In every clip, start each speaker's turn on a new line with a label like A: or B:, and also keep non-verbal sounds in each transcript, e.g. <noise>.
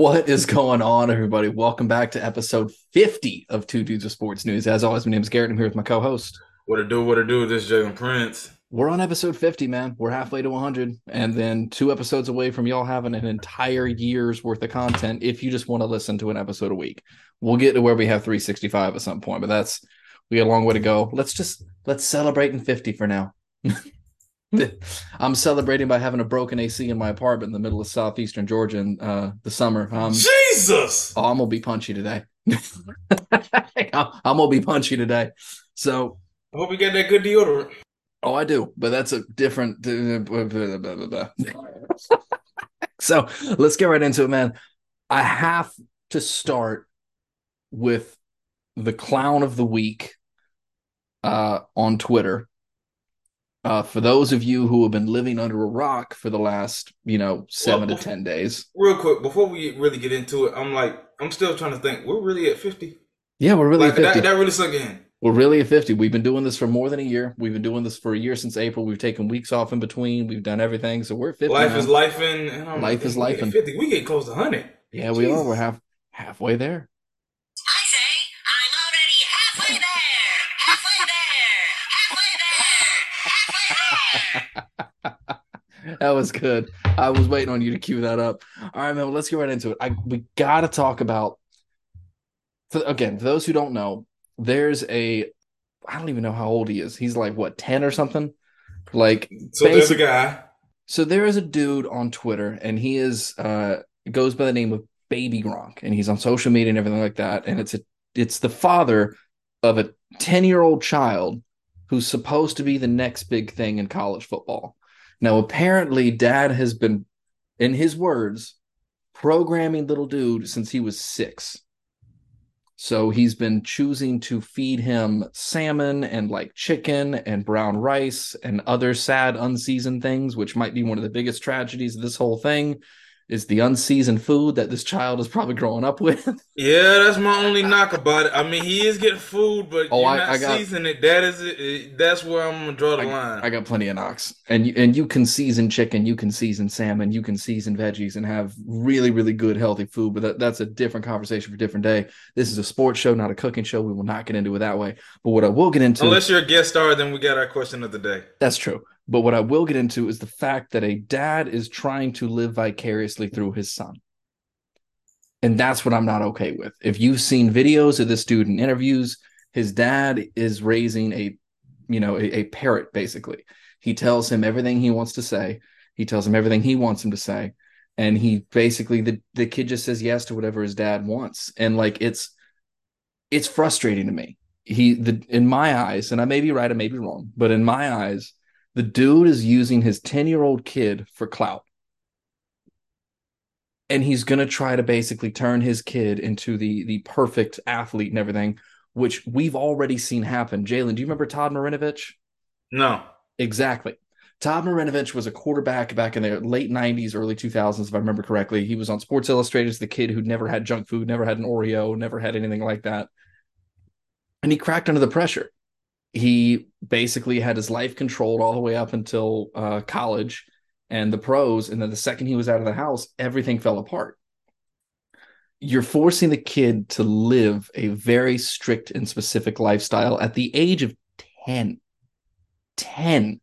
A: What is going on, everybody? Welcome back to episode 50 of Two Dudes of Sports News. As always, my name is Garrett. I'm here with my co host.
B: What to do, what to do, this is Jalen Prince.
A: We're on episode 50, man. We're halfway to 100, and then two episodes away from y'all having an entire year's worth of content if you just want to listen to an episode a week. We'll get to where we have 365 at some point, but that's we got a long way to go. Let's just let's celebrate in 50 for now. <laughs> <laughs> I'm celebrating by having a broken AC in my apartment in the middle of southeastern Georgia in uh, the summer. Um,
B: Jesus!
A: Oh, I'm gonna be punchy today. <laughs> I'm gonna be punchy today. So
B: I hope you get that good deodorant.
A: Oh, I do, but that's a different. <laughs> so let's get right into it, man. I have to start with the clown of the week uh, on Twitter. Uh, for those of you who have been living under a rock for the last, you know, seven well, to ten days.
B: Real quick, before we really get into it, I'm like, I'm still trying to think. We're really at fifty.
A: Yeah, we're really
B: like,
A: at 50.
B: That, that really sunk in.
A: We're really at 50. We've been doing this for more than a year. We've been doing this for a year since April. We've taken weeks off in between. We've done everything. So we're 50.
B: Life
A: now.
B: is life and
A: life is life and
B: 50. We get close to 100.
A: Yeah, Jesus. we are. We're half halfway there. That was good. I was waiting on you to cue that up. All right, man. Let's get right into it. I we got to talk about. For, again, for those who don't know, there's a I don't even know how old he is. He's like what, 10 or something? Like
B: So there's a guy.
A: So there is a dude on Twitter and he is uh goes by the name of Baby Gronk and he's on social media and everything like that. And it's a it's the father of a 10-year-old child who's supposed to be the next big thing in college football. Now apparently dad has been in his words programming little dude since he was 6 so he's been choosing to feed him salmon and like chicken and brown rice and other sad unseasoned things, which might be one of the biggest tragedies of this whole thing is the unseasoned food that this child is probably growing up with. <laughs>
B: Yeah, that's my only knock about it. I mean, he is getting food, but oh, you're I, not I got, seasoning it. That is it. That's where I'm gonna draw the
A: I,
B: line.
A: I got plenty of knocks, and you, and you can season chicken, you can season salmon, you can season veggies, and have really really good healthy food. But that, that's a different conversation for a different day. This is a sports show, not a cooking show. We will not get into it that way. But what I will get into,
B: unless you're a guest star, then we got our question of the day.
A: That's true. But what I will get into is the fact that a dad is trying to live vicariously through his son. And that's what I'm not okay with. If you've seen videos of this dude in interviews, his dad is raising a, you know, a, a parrot basically. He tells him everything he wants to say. He tells him everything he wants him to say. And he basically the, the kid just says yes to whatever his dad wants. And like it's it's frustrating to me. He the in my eyes, and I may be right, I may be wrong, but in my eyes, the dude is using his 10 year old kid for clout. And he's going to try to basically turn his kid into the, the perfect athlete and everything, which we've already seen happen. Jalen, do you remember Todd Marinovich?
B: No.
A: Exactly. Todd Marinovich was a quarterback back in the late 90s, early 2000s, if I remember correctly. He was on Sports Illustrated as the kid who'd never had junk food, never had an Oreo, never had anything like that. And he cracked under the pressure he basically had his life controlled all the way up until uh, college and the pros. And then the second he was out of the house, everything fell apart. You're forcing the kid to live a very strict and specific lifestyle at the age of 10. 10.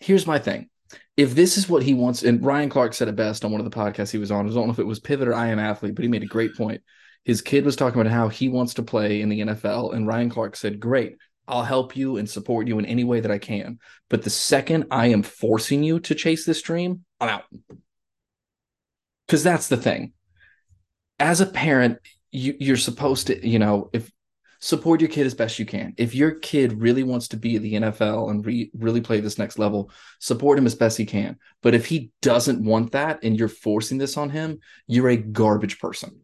A: Here's my thing. If this is what he wants, and Ryan Clark said it best on one of the podcasts he was on, I don't know if it was Pivot or I Am Athlete, but he made a great point. His kid was talking about how he wants to play in the NFL, and Ryan Clark said, Great I'll help you and support you in any way that I can. But the second I am forcing you to chase this dream, I'm out. Because that's the thing. As a parent, you, you're supposed to, you know, if support your kid as best you can. If your kid really wants to be at the NFL and re, really play this next level, support him as best he can. But if he doesn't want that and you're forcing this on him, you're a garbage person.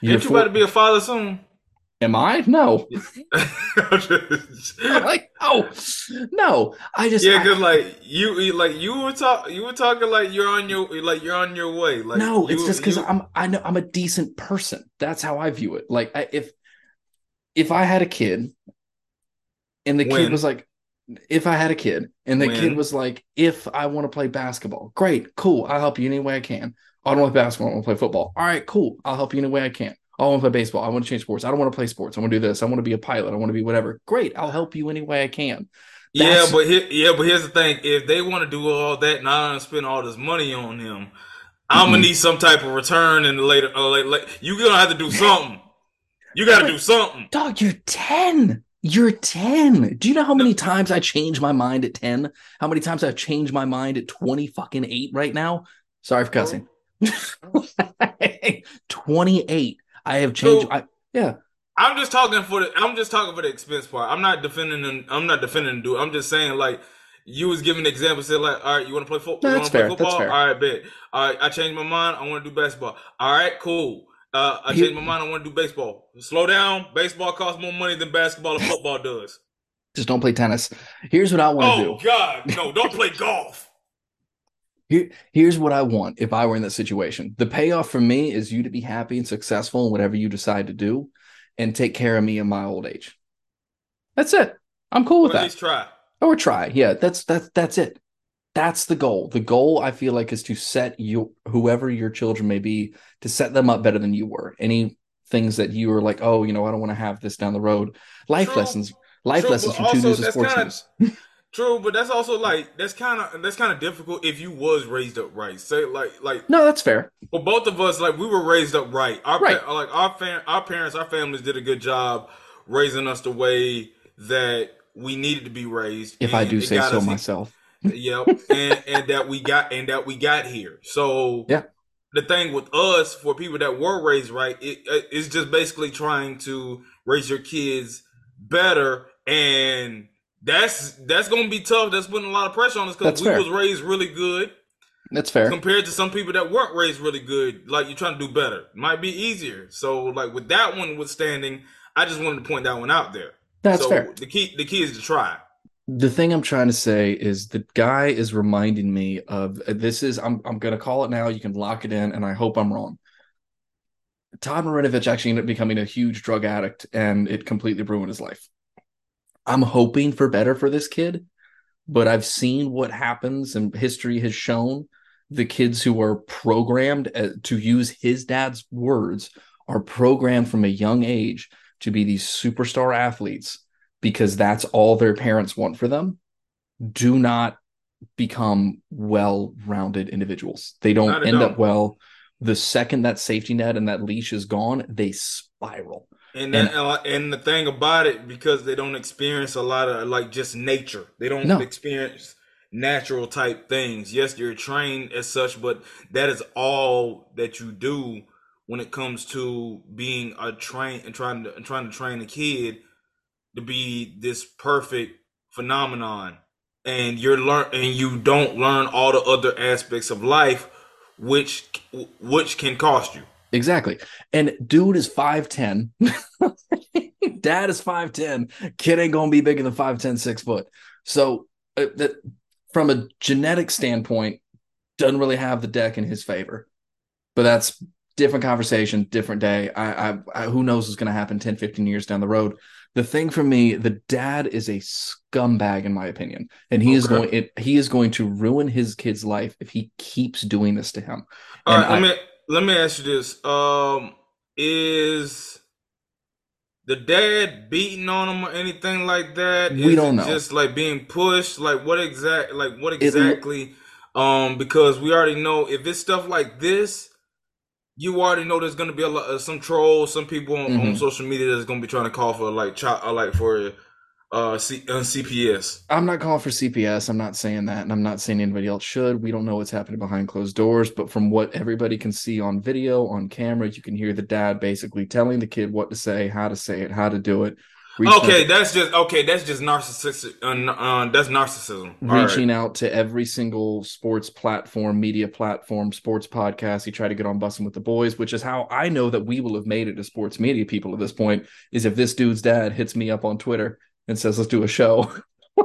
B: You're Ain't you for- about to be a father soon?
A: Am I? No. <laughs> like, oh no. I just
B: yeah, because like you, like you were talk, you were talking like you're on your, like you're on your way. Like
A: no,
B: you,
A: it's just because I'm, I know I'm a decent person. That's how I view it. Like I, if, if I had a kid, and the when? kid was like, if I had a kid, and the when? kid was like, if I want to play basketball, great, cool, I'll help you any way I can. I don't want to play basketball. I want to play football. All right, cool. I'll help you in any way I can. I want to play baseball. I want to change sports. I don't want to play sports. I want to do this. I want to be a pilot. I want to be whatever. Great. I'll help you any way I can.
B: That's, yeah, but here, yeah, but here's the thing: if they want to do all that and I spend all this money on him, I'm mm-hmm. gonna need some type of return in the later. Uh, later, later. You're gonna have to do something. You got to do something.
A: Dog, you're ten. You're 10. Do you know how many times I change my mind at 10? How many times I've changed my mind at 20 fucking 8 right now? Sorry for cussing. <laughs> 28. I have changed. So, I, yeah.
B: I'm just talking for the. I'm just talking for the expense part. I'm not defending. I'm not defending dude. I'm just saying like you was giving examples. example. Said like, all right, you want to play football?
A: No, that's fair. Football? That's fair.
B: All right, bet. All right, I changed my mind. I want to do basketball. All right, cool. Uh, I changed my mind. I want to do baseball. Slow down. Baseball costs more money than basketball and football does.
A: Just don't play tennis. Here's what I want to
B: oh, do. Oh God, no! Don't <laughs> play golf.
A: Here, here's what I want if I were in that situation. The payoff for me is you to be happy and successful in whatever you decide to do and take care of me in my old age. That's it. I'm cool with or that. At
B: least try.
A: Or try. Yeah, that's that's that's it. That's the goal. The goal I feel like is to set you whoever your children may be to set them up better than you were. Any things that you were like, oh, you know, I don't want to have this down the road. Life True. lessons. Life True, lessons from two news and sports
B: kinda, <laughs> True, but that's also like that's kind of that's kind of difficult if you was raised up right. Say like like
A: no, that's fair.
B: But both of us like we were raised up right. Our right. Pa- like our fam- our parents, our families did a good job raising us the way that we needed to be raised.
A: If I do say so myself.
B: Yep, <laughs> and and that we got and that we got here. So
A: yeah,
B: the thing with us for people that were raised right, it, it's just basically trying to raise your kids better and that's that's gonna be tough. That's putting a lot of pressure on us because we fair. was raised really good.
A: That's fair.
B: Compared to some people that weren't raised really good, like you're trying to do better. Might be easier. So like with that one withstanding, I just wanted to point that one out there.
A: That's
B: so
A: fair.
B: The key the key is to try.
A: The thing I'm trying to say is the guy is reminding me of uh, this is I'm I'm gonna call it now. You can lock it in, and I hope I'm wrong. Todd Marinovich actually ended up becoming a huge drug addict, and it completely ruined his life. I'm hoping for better for this kid, but I've seen what happens and history has shown. The kids who are programmed uh, to use his dad's words are programmed from a young age to be these superstar athletes because that's all their parents want for them. Do not become well-rounded individuals. They don't end up well. The second that safety net and that leash is gone they spiral
B: and and, uh, and the thing about it, because they don't experience a lot of like just nature, they don't no. experience natural type things. Yes, you're trained as such, but that is all that you do when it comes to being a train and trying to trying to train a kid to be this perfect phenomenon. And you're learn and you don't learn all the other aspects of life, which which can cost you.
A: Exactly. And dude is 5'10. <laughs> Dad is 5'10. Kid ain't going to be bigger than 5'10, six foot. So, uh, that from a genetic standpoint, doesn't really have the deck in his favor. But that's different conversation, different day. I, I, I who knows what's going to happen 10, 15 years down the road. The thing for me, the dad is a scumbag in my opinion, and he okay. is going it, he is going to ruin his kid's life if he keeps doing this to him.
B: All right, I, mean, let me ask you this: um, Is the dad beating on him or anything like that?
A: We
B: is
A: don't know.
B: Just like being pushed. Like what exact? Like what exactly? It, um, because we already know if it's stuff like this, you already know there's gonna be a lot, uh, some trolls, some people on, mm-hmm. on, social media that's gonna be trying to call for like, ch- uh, like for uh C- on CPS.
A: I'm not calling for CPS. I'm not saying that, and I'm not saying anybody else should. We don't know what's happening behind closed doors, but from what everybody can see on video, on camera, you can hear the dad basically telling the kid what to say, how to say it, how to do it.
B: Okay, that's just okay. That's just narcissistic. Uh, uh, that's narcissism.
A: Reaching right. out to every single sports platform, media platform, sports podcast. He tried to get on Bussin' with the Boys, which is how I know that we will have made it as sports media people at this point. Is if this dude's dad hits me up on Twitter and says, let's do a show. <laughs>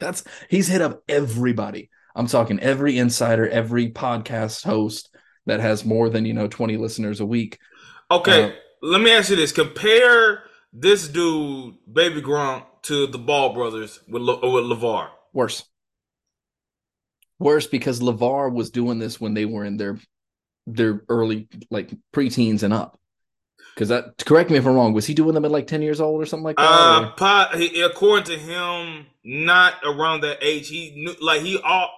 A: That's he's hit up everybody. I'm talking every insider, every podcast host that has more than, you know, 20 listeners a week.
B: Okay. Uh, let me ask you this. Compare this dude, Baby Gronk, to the Ball brothers with, Le- with LaVar.
A: Worse. Worse because LaVar was doing this when they were in their their early like preteens and up. Because that, correct me if I'm wrong, was he doing them at like 10 years old or something like that?
B: Uh, he, according to him, not around that age. He knew, like, he all,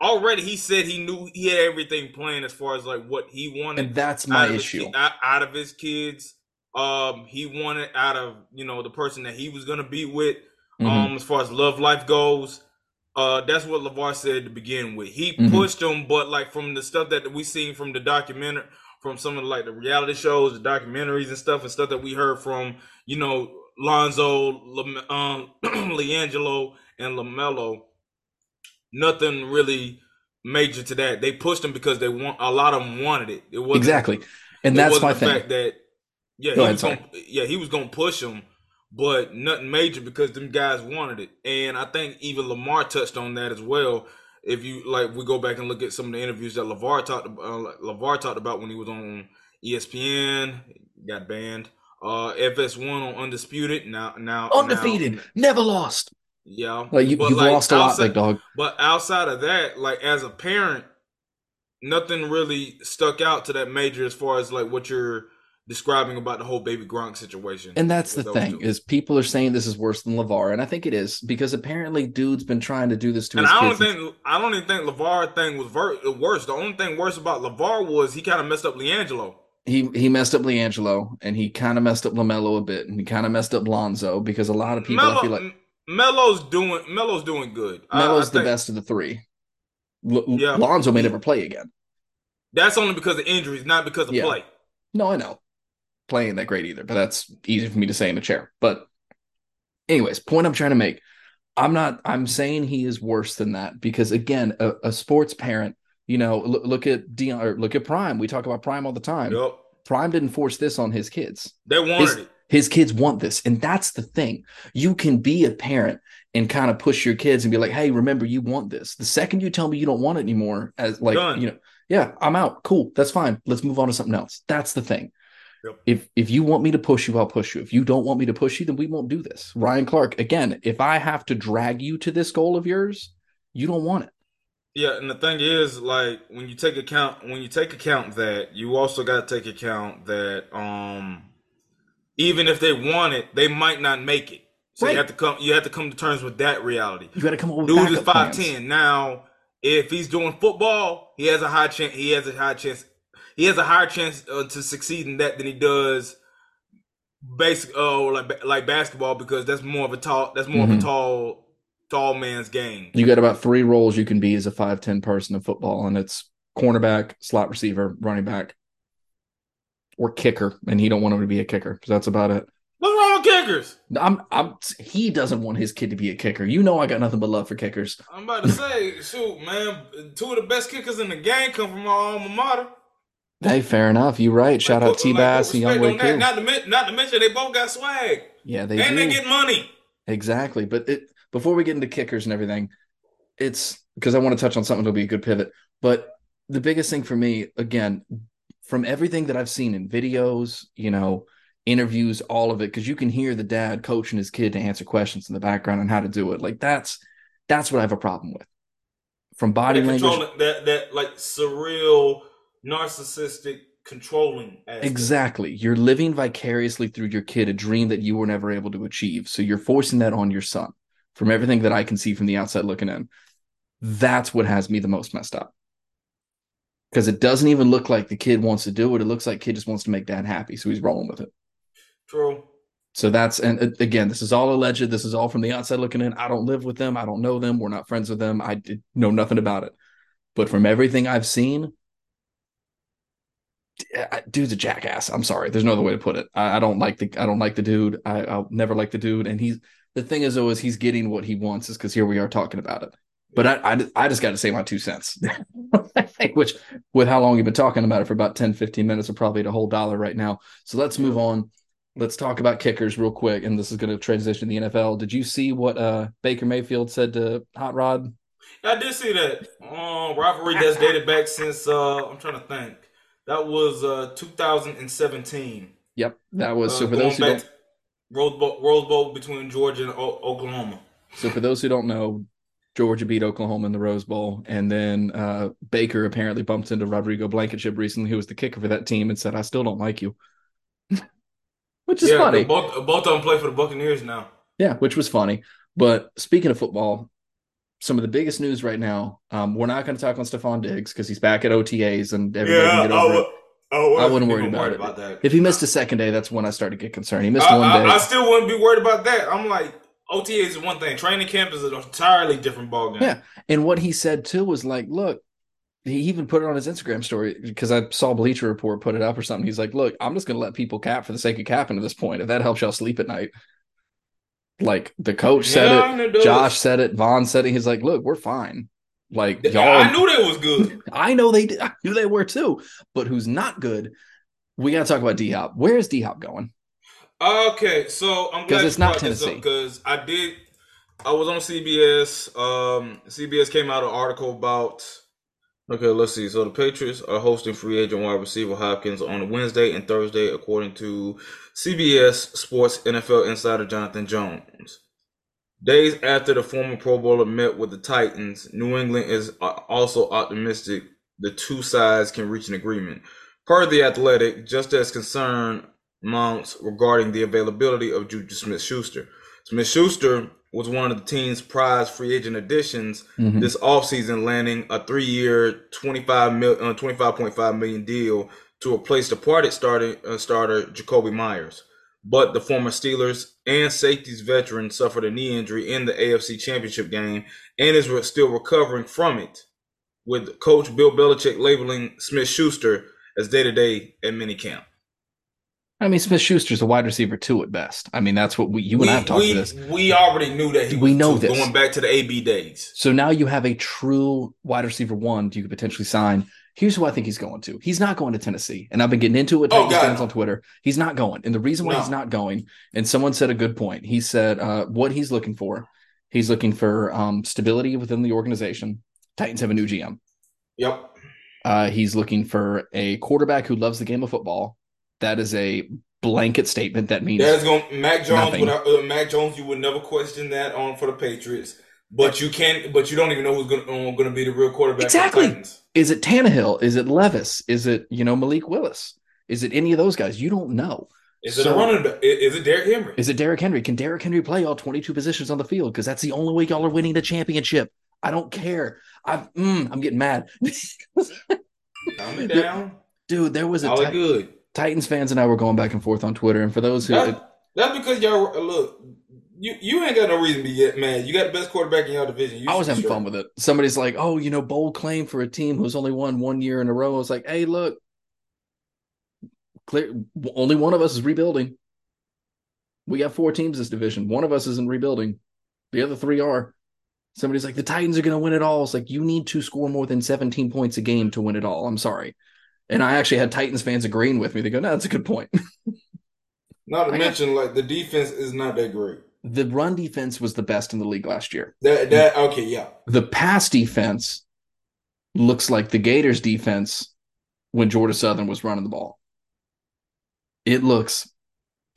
B: already he said he knew he had everything planned as far as like what he wanted.
A: And that's my issue.
B: His, out, out, of his kids, um, he wanted out of you know the person that he was gonna be with. Mm-hmm. Um, as far as love life goes, uh, that's what LaVar said to begin with. He mm-hmm. pushed him, but like from the stuff that we seen from the documentary, from some of the, like the reality shows, the documentaries and stuff, and stuff that we heard from you know Lonzo, Le- um, <clears throat> LiAngelo, and LaMelo nothing really major to that. They pushed them because they want a lot of them wanted it. It was
A: exactly, and that's my thing. Fact
B: that yeah, Go he ahead, was gonna, yeah he was gonna push them, but nothing major because them guys wanted it. And I think even Lamar touched on that as well. If you like, we go back and look at some of the interviews that LaVar talked about. Uh, LaVar talked about when he was on ESPN, got banned. Uh, FS1 on Undisputed now, now
A: undefeated,
B: now,
A: never lost.
B: Yeah,
A: like you, have like, lost a outside, lot, big dog.
B: But outside of that, like as a parent, nothing really stuck out to that major as far as like what you're describing about the whole baby Gronk situation.
A: And that's the thing is people are saying this is worse than LaVar, and I think it is because apparently dude's been trying to do this to
B: and
A: his
B: I
A: don't
B: think I don't even think LaVar thing was ver- worse. The only thing worse about LaVar was he kind of messed up LiAngelo.
A: He he messed up LiAngelo, and he kind of messed up LaMelo a bit and he kind of messed up Lonzo because a lot of people Melo, I feel like
B: Melo's doing Melo's doing good.
A: Melo's the best of the three. L- yeah. Lonzo may never play again.
B: That's only because of injuries, not because of yeah. play.
A: No, I know. Playing that great either, but that's easy for me to say in a chair. But anyways, point I'm trying to make. I'm not I'm saying he is worse than that because again, a, a sports parent, you know, look, look at Deion or look at Prime. We talk about Prime all the time.
B: Yep.
A: Prime didn't force this on his kids.
B: They wanted
A: his,
B: it.
A: His kids want this. And that's the thing. You can be a parent and kind of push your kids and be like, hey, remember, you want this. The second you tell me you don't want it anymore, as like, Done. you know, yeah, I'm out. Cool. That's fine. Let's move on to something else. That's the thing. Yep. If if you want me to push you, I'll push you. If you don't want me to push you, then we won't do this. Ryan Clark, again, if I have to drag you to this goal of yours, you don't want it.
B: Yeah, and the thing is, like when you take account when you take account that you also got to take account that um even if they want it, they might not make it. So right. you have to come. You have to come to terms with that reality.
A: You got to come up with.
B: Dude is five ten now. If he's doing football, he has a high chance. He has a high chance. He has a higher chance uh, to succeed in that than he does basic oh like like basketball because that's more of a tall that's more mm-hmm. of a mm-hmm. tall tall man's game.
A: You got about three roles you can be as a five ten person in football, and it's cornerback, slot receiver, running back or kicker, and he don't want him to be a kicker. So that's about it.
B: What's wrong with kickers?
A: I'm, I'm. He doesn't want his kid to be a kicker. You know, I got nothing but love for kickers.
B: I'm about to say, shoot, man, two of the best kickers in the game come from my alma mater.
A: Hey, fair enough. You're right. Shout like, out T Bass and Young Wade
B: Not to, not to mention they both got swag.
A: Yeah, they do.
B: and
A: do.
B: they get money.
A: Exactly. But it, before we get into kickers and everything, it's because I want to touch on something that'll be a good pivot. But the biggest thing for me, again, from everything that I've seen in videos, you know, interviews, all of it, because you can hear the dad coaching his kid to answer questions in the background and how to do it. Like that's that's what I have a problem with. From body language,
B: that that like surreal, narcissistic controlling.
A: Aspect. Exactly. You're living vicariously through your kid a dream that you were never able to achieve. So you're forcing that on your son. From everything that I can see from the outside looking in, that's what has me the most messed up because it doesn't even look like the kid wants to do it. It looks like kid just wants to make dad happy, so he's rolling with it.
B: True.
A: So that's and uh, again, this is all alleged. This is all from the outside looking in. I don't live with them. I don't know them. We're not friends with them. I know nothing about it. But from everything I've seen, dude's a jackass. I'm sorry. There's no other way to put it. I, I don't like the I don't like the dude. I, I'll never like the dude. And he's the thing is though is he's getting what he wants is because here we are talking about it. But I, I, I just got to say my two cents, <laughs> which with how long you've been talking about it for about 10, 15 minutes, are probably at a whole dollar right now. So let's move on. Let's talk about kickers real quick. And this is going to transition the NFL. Did you see what uh, Baker Mayfield said to Hot Rod?
B: I did see that. Um, rivalry that's dated back since, uh, I'm trying to think. That was uh, 2017.
A: Yep. That was. so uh, for those who don't.
B: Rose Bowl, Rose Bowl between Georgia and o- Oklahoma.
A: So for those who don't know, Georgia beat Oklahoma in the Rose Bowl, and then uh, Baker apparently bumped into Rodrigo Blankenship recently, who was the kicker for that team, and said, "I still don't like you," <laughs> which is
B: yeah,
A: funny.
B: Both, both of them play for the Buccaneers now.
A: Yeah, which was funny. But speaking of football, some of the biggest news right now. Um, we're not going to talk on Stefon Diggs because he's back at OTAs and everybody can get over it.
B: I,
A: I wouldn't worry about it. If he missed a second day, that's when I started to get concerned. He missed
B: I,
A: one
B: I-
A: day.
B: I still wouldn't be worried about that. I'm like, OTA is one thing. Training camp is an entirely different ballgame.
A: Yeah. And what he said too was like, look, he even put it on his Instagram story because I saw Bleacher Report put it up or something. He's like, look, I'm just going to let people cap for the sake of capping at this point. If that helps y'all sleep at night. Like the coach said
B: Yeah,
A: it. Josh said it, Von said it. He's like, look, we're fine. Like y'all,
B: I knew that was good. <laughs>
A: I know they did. I knew they were too. But who's not good? We got to talk about D Hop. Where is D Hop going?
B: Okay, so I'm glad
A: it's not
B: brought this up
A: Tennessee.
B: because I did. I was on CBS. Um, CBS came out an article about. Okay, let's see. So the Patriots are hosting free agent wide receiver Hopkins on Wednesday and Thursday, according to CBS Sports NFL insider Jonathan Jones. Days after the former Pro Bowler met with the Titans, New England is uh, also optimistic the two sides can reach an agreement. Per the Athletic, just as concern mounts regarding the availability of Juju Smith-Schuster. Smith-Schuster was one of the team's prize free agent additions
A: Mhm.
B: this offseason, landing a three-year, 25 mil, uh, 25.5 million deal to replace departed starter uh, starter Jakobi Meyers. But the former Steelers and safeties veteran suffered a knee injury in the AFC Championship game and is re- still recovering from it. With coach Bill Belichick labeling Smith Schuster as day to day at minicamp.
A: I mean, Smith Schuster's a wide receiver too at best. I mean, that's what we you and I have talked
B: we,
A: to this.
B: we already knew that he
A: We
B: was
A: know this.
B: going back to the AB days.
A: So now you have a true wide receiver one you could potentially sign. Here's who I think he's going to. He's not going to Tennessee. And I've been getting into it with
B: Oh,
A: fans on Twitter. He's not going. And the reason why
B: No.
A: he's not going, and someone said a good point. He said uh, what he's looking for, he's looking for um, stability within the organization. Titans have a new GM.
B: Yep.
A: Uh, he's looking for a quarterback who loves the game of football. That is a blanket statement that means
B: That is going Mac Jones. Without, uh, Mac Jones, you would never question that on for the Patriots. But you can't. but you don't even know who's going to, to be the real quarterback.
A: Exactly. Is it Tannehill? Is it Levis? Is it, you know, Malik Willis? Is it any of those guys? You don't know.
B: Is it
A: So-
B: a running back? Is it Derrick Henry?
A: Is it Derrick Henry? Can Derrick Henry play all 22 positions on the field? Because that's the only way y'all are winning the championship. I don't care. I've, mm, I'm getting mad. <laughs>
B: Calm it down.
A: Dude, there was a
B: All good.
A: Titans fans and I were going back and forth on Twitter. And for those who,
B: That's, that's because y'all look. You you ain't got no reason to be yet, man. You got the best quarterback in your division. You
A: I was having fun with it. Somebody's like, oh, you know, bold claim for a team who's only won one year in a row. I was like, hey, look, clear, only one of us is rebuilding. We got four teams this division. One of us isn't rebuilding. The other three are. Somebody's like, the Titans are going to win it all. It's like, you need to score more than 17 points a game to win it all. I'm sorry. And I actually had Titans fans agreeing with me. They go, no, that's a good point. <laughs>
B: Not to
A: I got-
B: mention, like the defense is not that great.
A: the run defense was the best in the league last year.
B: That that okay, yeah.
A: the pass defense looks like the Gators defense when Georgia Southern was running the ball. It looks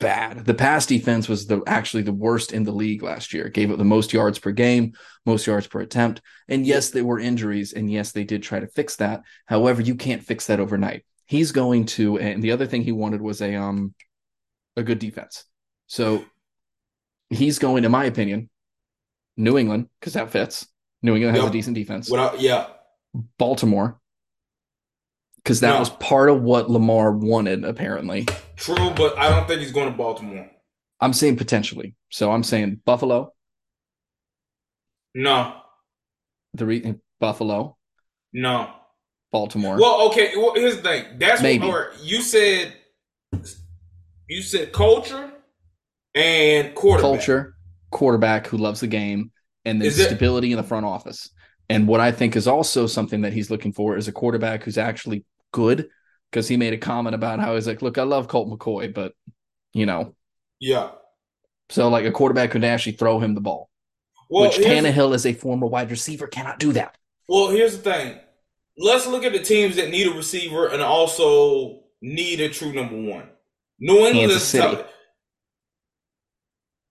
A: bad. The pass defense was the actually the worst in the league last year. It gave up the most yards per game, most yards per attempt. And yes, there were injuries, and yes, they did try to fix that. However, you can't fix that overnight. He's going to, and the other thing he wanted was a um a good defense. So he's going, in my opinion, New England, because that fits. New England has
B: Yep.
A: a decent defense.
B: Without yeah,
A: Baltimore, because that
B: No.
A: was part of what Lamar wanted, apparently.
B: true, but I don't think he's going to Baltimore.
A: I'm saying potentially. So I'm saying Buffalo,
B: No,
A: the re- Buffalo,
B: no.
A: Baltimore.
B: Well, okay. Well, here's the thing. That's
A: Maybe.
B: what you said. You said culture and quarterback.
A: Culture, quarterback who loves the game, and
B: the
A: stability in the front office. And what I think is also something that he's looking for is a quarterback who's actually good, because he made a comment about how he's like, look, I love Colt McCoy, but you know,
B: Yeah.
A: so like a quarterback could actually throw him the ball,
B: Well,
A: which Tannehill as a former wide receiver cannot do that.
B: well, here's the thing. Let's look at the teams that need a receiver and also need a true number one. New England
A: Kansas City.
B: tough.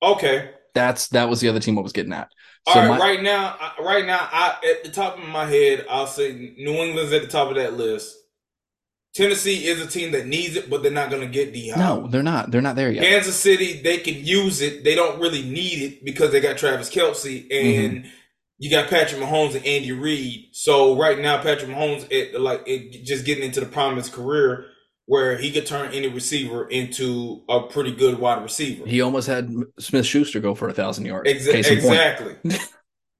B: Okay.
A: That's That's that was the other team I was getting at.
B: So All right, my, right now, right now, I at the top of my head, I'll say New England's at the top of that list. Tennessee is a team that needs it, but they're not going to get D
A: No, they're not. They're not there yet.
B: Kansas City, they can use it. They don't really need it because they got Travis Kelce and mm-hmm. you got Patrick Mahomes and Andy Reid. So right now, Patrick Mahomes, it, like it, just getting into the prime of his career where he could turn any receiver into a pretty good wide receiver.
A: He almost had Smith Schuster go for a thousand yards.
B: Exa- exactly. <laughs>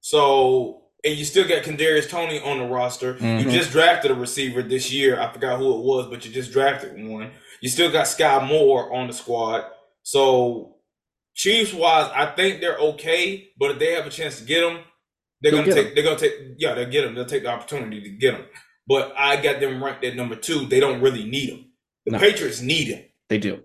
B: so and you still got Kadarius Toney on the roster. Mm-hmm. You just drafted a receiver this year. I forgot who it was, but you just drafted one. You still got Skyy Moore on the squad. So Chiefs wise, I think they're okay. But if they have a chance to get them, they're They'll gonna take. Them. They're gonna take. Yeah, they'll get them. They'll take the opportunity to get them. But I got them ranked at number two. They don't really need them. The no. Patriots need him.
A: They do.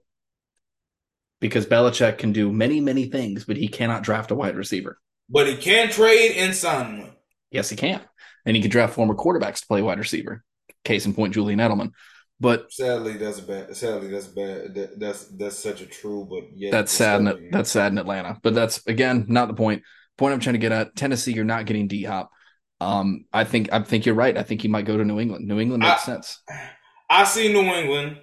A: Because Belichick can do many, many things, but he cannot draft a wide receiver.
B: But he can trade and sign one.
A: Yes, he can. And he can draft former quarterbacks to play wide receiver. Case in point, Julian Edelman. But
B: sadly, that's bad. Sadly, that's bad. That, that's that's such a true, but yeah,
A: that's sad. In, that's sad in Atlanta. But that's again not the point. Point I'm trying to get at Tennessee. You're not getting D Hop. Um, I think I think you're right. I think he might go to New England. New England makes I, sense.
B: I see New England.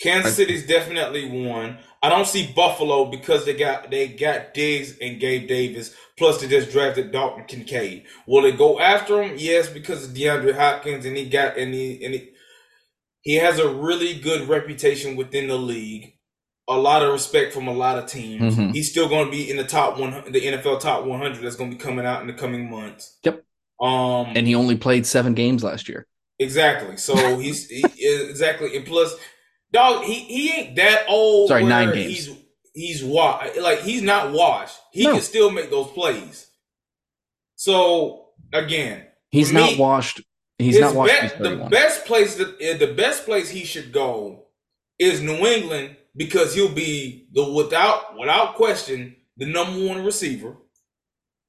B: Kansas City's definitely one. I don't see Buffalo because they got they got Diggs and Gabe Davis. Plus, they just drafted Dalton Kincaid. Will they go after him? Yes, because of DeAndre Hopkins, and he got and he and he, he has a really good reputation within the league. A lot of respect from a lot of teams. Mm-hmm. He's still going to be in the top one, the NFL top 100. That's going to be coming out in the coming months.
A: Yep. Um, and he only played seven games last year.
B: Exactly. So <laughs> he's he, exactly, and plus dog, he, he ain't that old.
A: Sorry, nine games.
B: He's he's wa- like he's not washed. He no. can still make those plays. So again,
A: he's not me, washed. He's not washed.
B: Be- the best place that eh, the best place he should go is New England because he'll be the without without question the number one receiver.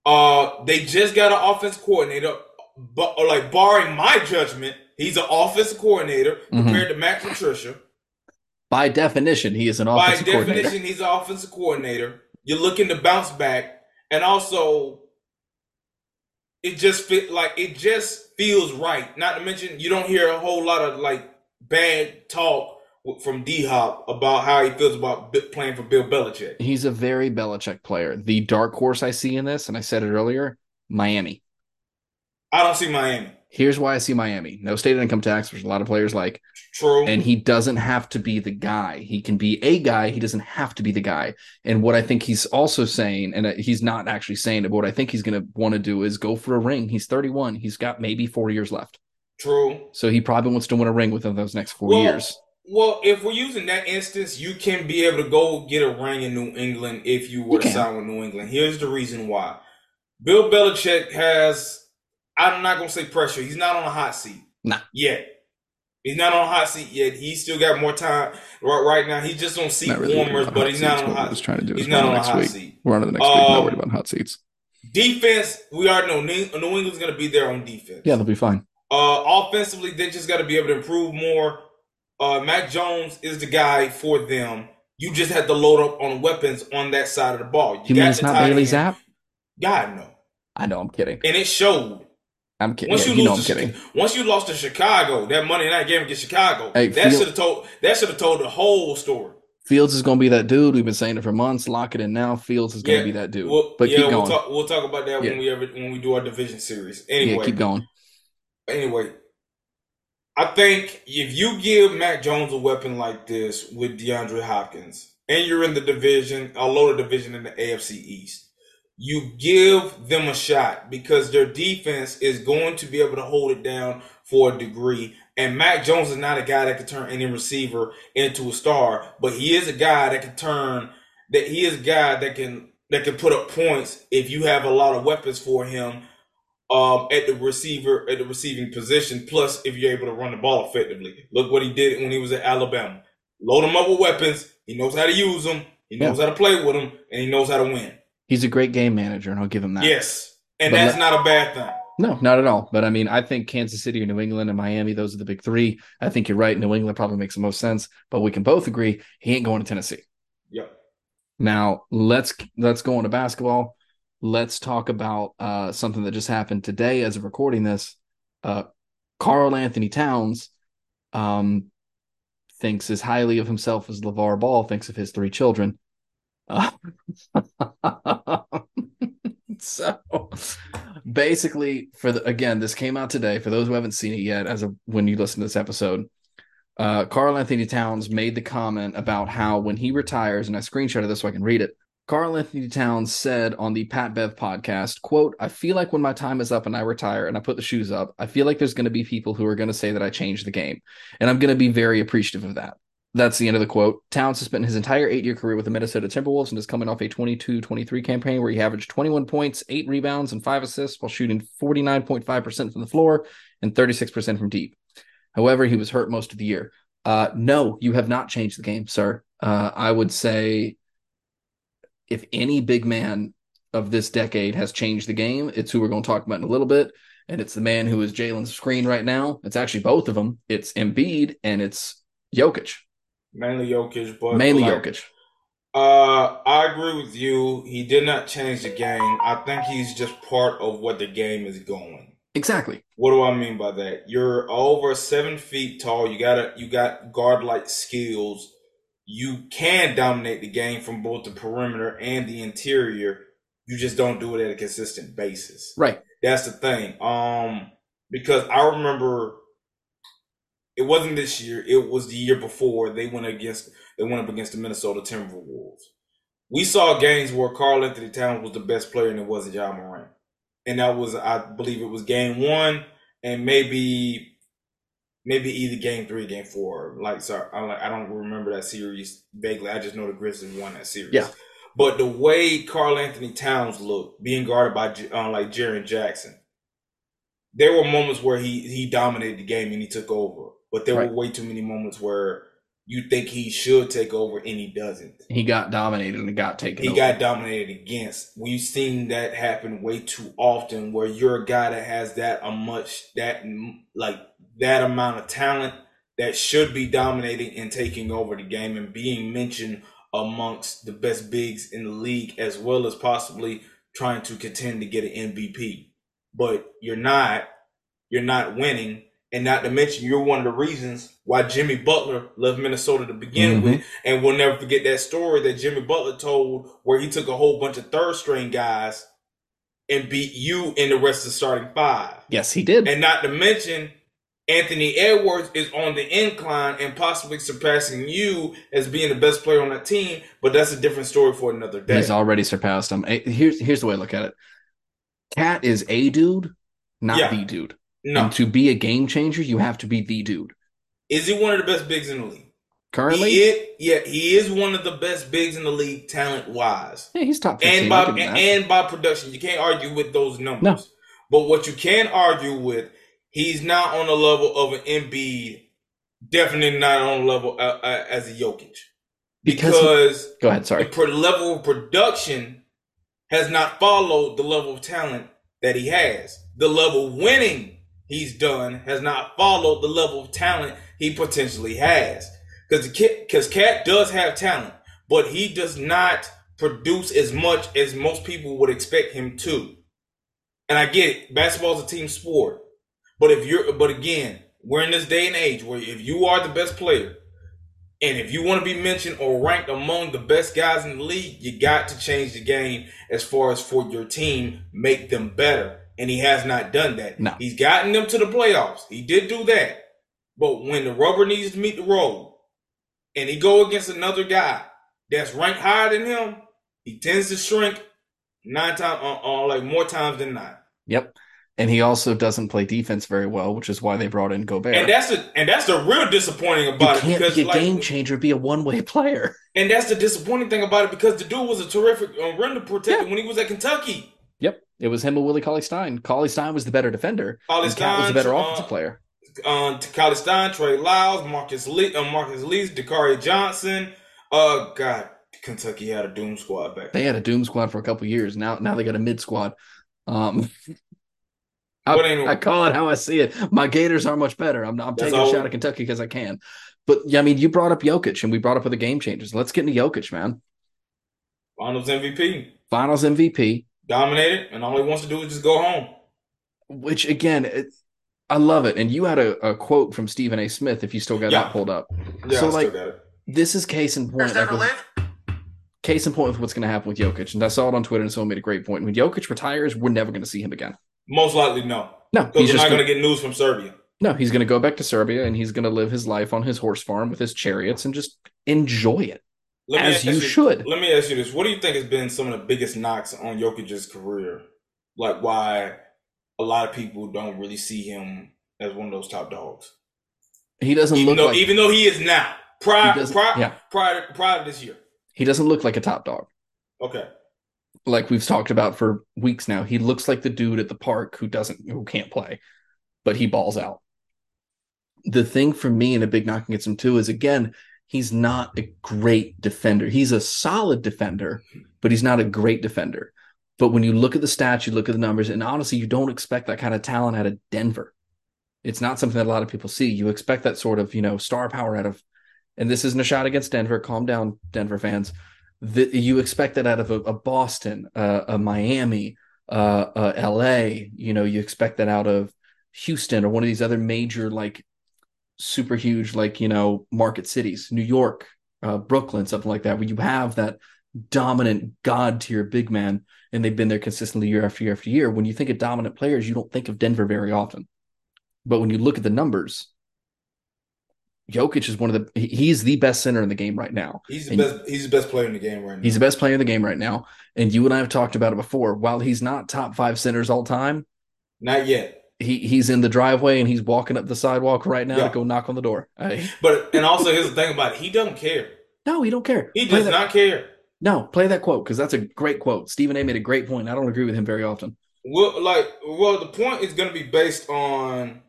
B: Uh, they just got an offense coordinator, but like barring my judgment, he's an offensive coordinator mm-hmm. compared to Matt Patricia.
A: By definition, he is an offensive By definition,
B: he's an offensive coordinator. You're looking to bounce back, and also it just fit like it just feels right. Not to mention, you don't hear a whole lot of like bad talk from D Hop about how he feels about playing for Bill Belichick.
A: He's a very Belichick player. The dark horse I see in this, and I said it earlier, Miami.
B: I don't see Miami.
A: Here's why I see Miami. No state income tax, which a lot of players like.
B: True.
A: And he doesn't have to be the guy. He can be a guy. He doesn't have to be the guy. And what I think he's also saying, and uh, he's not actually saying it, but what I think he's going to want to do is go for a ring. He's 31. He's got maybe four years left.
B: True.
A: So he probably wants to win a ring within those next four well, years.
B: Well, if we're using that instance, you can be able to go get a ring in New England if you were you to sign with New England. Here's the reason why. Bill Belichick has I'm not gonna say pressure. He's not on a hot seat.
A: Nah.
B: Yet. He's not on a hot seat yet. He's still got more time right, right now. He's just on seat really warmers, but he's not on a hot.
A: Just trying to do he's not on a hot week. seat. We're on to the next um, week. Not worried about hot seats.
B: Defense, we already know New England's going to be there on defense.
A: Yeah, they'll be fine.
B: Uh, offensively, they just got to be able to improve more. Uh, Mac Jones is the guy for them. You just had to load up on weapons on that side of the ball.
A: You, you mean it's not Bailey Zappe?
B: God no.
A: I know. I'm kidding.
B: And it showed.
A: I'm kidding. Once yeah, you, you know I'm kidding.
B: once you lost to Chicago, that Monday night game against Chicago, hey, that should have told that should have told the whole story.
A: Fields is going to be that dude. We've been saying it for months. Lock it in now. Fields is going to be that dude.
B: Well, but yeah, keep going. We'll talk, we'll talk about that yeah. when we ever when we do our division series. Anyway,
A: yeah, keep going.
B: Anyway, I think if you give Mac Jones a weapon like this with DeAndre Hopkins, and you're in the division, a loaded division in the AFC East, you give them a shot because their defense is going to be able to hold it down for a degree. And Mac Jones is not a guy that can turn any receiver into a star, but he is a guy that can turn that he is a guy that can that can put up points if you have a lot of weapons for him um, at the receiver at the receiving position. Plus, if you're able to run the ball effectively, look what he did when he was at Alabama. Load him up with weapons. He knows how to use them. He knows yeah. how to play with them, and he knows how to win.
A: He's a great game manager, and I'll give him that.
B: Yes, and but that's let, not a bad thing.
A: No, not at all. But I mean, I think Kansas City or New England and Miami, those are the big three. I think you're right. New England probably makes the most sense, but we can both agree he ain't going to Tennessee.
B: Yep.
A: Now let's let's go on to basketball. Let's talk about uh, something that just happened today as of recording this. Uh, Karl-Anthony Towns um, thinks as highly of himself as LaVar Ball thinks of his three children. <laughs> So basically, for the again, this came out today. For those who haven't seen it yet, as of when you listen to this episode, uh, Karl-Anthony Towns made the comment about how when he retires, and I screenshotted this so I can read it. Karl-Anthony Towns said on the Pat Bev podcast, quote, I feel like when my time is up and I retire and I put the shoes up, I feel like there's going to be people who are going to say that I changed the game. And I'm going to be very appreciative of that. That's the end of the quote. Towns has spent his entire eight year career with the Minnesota Timberwolves and is coming off a 22 23 campaign where he averaged 21 points, eight rebounds, and five assists while shooting 49.5% from the floor and 36% from deep. However, he was hurt most of the year. Uh, no, you have not changed the game, sir. Uh, I would say if any big man of this decade has changed the game, it's who we're going to talk about in a little bit. And it's the man who is Jalen's screen right now. It's actually both of them. It's Embiid and it's Jokic.
B: Mainly Jokic, but
A: mainly like, Jokic.
B: Uh, I agree with you. He did not change the game. I think he's just part of what the game is going.
A: Exactly.
B: What do I mean by that? You're over seven feet tall. You got a, you got guard like skills. You can dominate the game from both the perimeter and the interior. You just don't do it at a consistent basis.
A: Right.
B: That's the thing. Um, because I remember it wasn't this year. It was the year before. They went against they went up against the Minnesota Timberwolves. We saw games where Karl-Anthony Towns was the best player and it wasn't Ja Morant and that was I believe it was game one and maybe maybe either game three, game four. Like sorry, I like I don't remember that series vaguely. I just know the Grizzlies won that series.
A: Yeah.
B: But the way Karl-Anthony Towns looked, being guarded by uh, like Jaren Jackson, there were moments where he he dominated the game and he took over. But there right. were way too many moments where you think he should take over and he doesn't.
A: He got dominated and got taken.
B: He
A: over.
B: got dominated against. We've seen that happen way too often, where you're a guy that has that a much that like that amount of talent that should be dominating and taking over the game and being mentioned amongst the best bigs in the league, as well as possibly trying to contend to get an MVP. But you're not. You're not winning and not to mention, you're one of the reasons why Jimmy Butler left Minnesota to begin mm-hmm. with. And we'll never forget that story that Jimmy Butler told where he took a whole bunch of third string guys and beat you in the rest of the starting five.
A: Yes, he did.
B: And not to mention, Anthony Edwards is on the incline and possibly surpassing you as being the best player on that team, but that's a different story for another day.
A: He's already surpassed him. Here's here's the way I look at it. KAT is a dude, not yeah. the dude. No. And to be a game changer, you have to be the dude.
B: Is he one of the best bigs in the league?
A: Currently?
B: He is, yeah, he is one of the best bigs in the league, talent wise.
A: Yeah, he's top
B: 15. And by, and, and, by production. You can't argue with those numbers. No. But what you can argue with, he's not on the level of an Embiid, definitely not on the level uh, uh, as a Jokic. Because, because
A: go ahead, sorry.
B: The level of production has not followed the level of talent that he has. The level of winning he's done has not followed the level of talent he potentially has. Because because KAT does have talent, but he does not produce as much as most people would expect him to. And I get it, basketball is a team sport. But if you're but again, we're in this day and age where if you are the best player, and if you want to be mentioned or ranked among the best guys in the league, you got to change the game as far as for your team, make them better and he has not done that.
A: No.
B: He's gotten them to the playoffs. He did do that. But when the rubber needs to meet the road and he go against another guy that's ranked higher than him, he tends to shrink nine times on, uh, uh, like more times than not.
A: Yep. And he also doesn't play defense very well, which is why they brought in Gobert.
B: And that's the and that's the real disappointing about
A: you can't
B: it because
A: be a like, game changer, be a one way player.
B: And that's the disappointing thing about it because the dude was a terrific uh, rim protector yeah. when he was at Kentucky.
A: It was him and Willie Cauley Stein. Cauley Stein was the better defender. Cauley Stein was the better uh, offensive player.
B: Uh, Cauley Stein, Trey Lyles, Marcus Lee, uh, Marcus Lee, Dakari Johnson. Uh, God, Kentucky had a doom squad back.
A: They had a doom squad for a couple years. Now, now they got a mid squad. Um, <laughs> I, I, call it how I see it. My Gators are much better. I'm, I'm taking a shot at Kentucky because I can. But yeah, I mean, you brought up Jokic, and we brought up other game changers. Let's get into Jokic, man.
B: Finals MVP.
A: Finals MVP.
B: Dominated, and all he wants to do is just go home.
A: Which again, it, I love it. And you had a, a, quote from Stephen A. Smith, if you still got yeah. that pulled up.
B: Yeah,
A: so
B: I
A: like, this is case in point. Like with, case in point with what's going to happen with Jokic. And I saw it on Twitter, and someone made a great point. When Jokic retires, we're never going to see him again.
B: Most likely, no.
A: No,
B: he's we're not going to get news from Serbia.
A: No, he's going to go back to Serbia and he's going to live his life on his horse farm with his chariots and just enjoy it. As you, you should.
B: Let me ask you this: What do you think has been some of the biggest knocks on Jokic's career? Like why a lot of people don't really see him as one of those top dogs.
A: He doesn't
B: even
A: look
B: though,
A: like,
B: even though he is now prior prior, yeah. prior prior to this year.
A: He doesn't look like a top dog.
B: Okay.
A: Like we've talked about for weeks now, he looks like the dude at the park who doesn't who can't play, but he balls out. The thing for me and a big knock against him too is again, he's not a great defender. He's a solid defender, but he's not a great defender. But when you look at the stats, you look at the numbers, and honestly, you don't expect that kind of talent out of Denver. It's not something that a lot of people see. You expect that sort of, you know, star power out of, and this isn't a shot against Denver. Calm down, Denver fans. The, you expect that out of a, a Boston, uh, a Miami, uh, uh, LA. You know, you expect that out of Houston or one of these other major, like super huge, like, you know, market cities, New York, uh, Brooklyn, something like that, where you have that dominant god tier big man and they've been there consistently year after year after year. When you think of dominant players, you don't think of Denver very often. But when you look at the numbers, Jokic is one of the he's the best center in the game right now.
B: He's the and best he's the best player in the game right now.
A: He's the best player in the game right now. And you and I have talked about it before. While he's not top five centers all time,
B: not yet.
A: He he's in the driveway and he's walking up the sidewalk right now yeah. to go knock on the door. Hey.
B: But and also here's the thing about it, he doesn't care.
A: No, he don't care.
B: He play does that, not care.
A: No, play that quote because that's a great quote. Stephen A made a great point. I don't agree with him very often.
B: Well, like, well, the point is going to be based on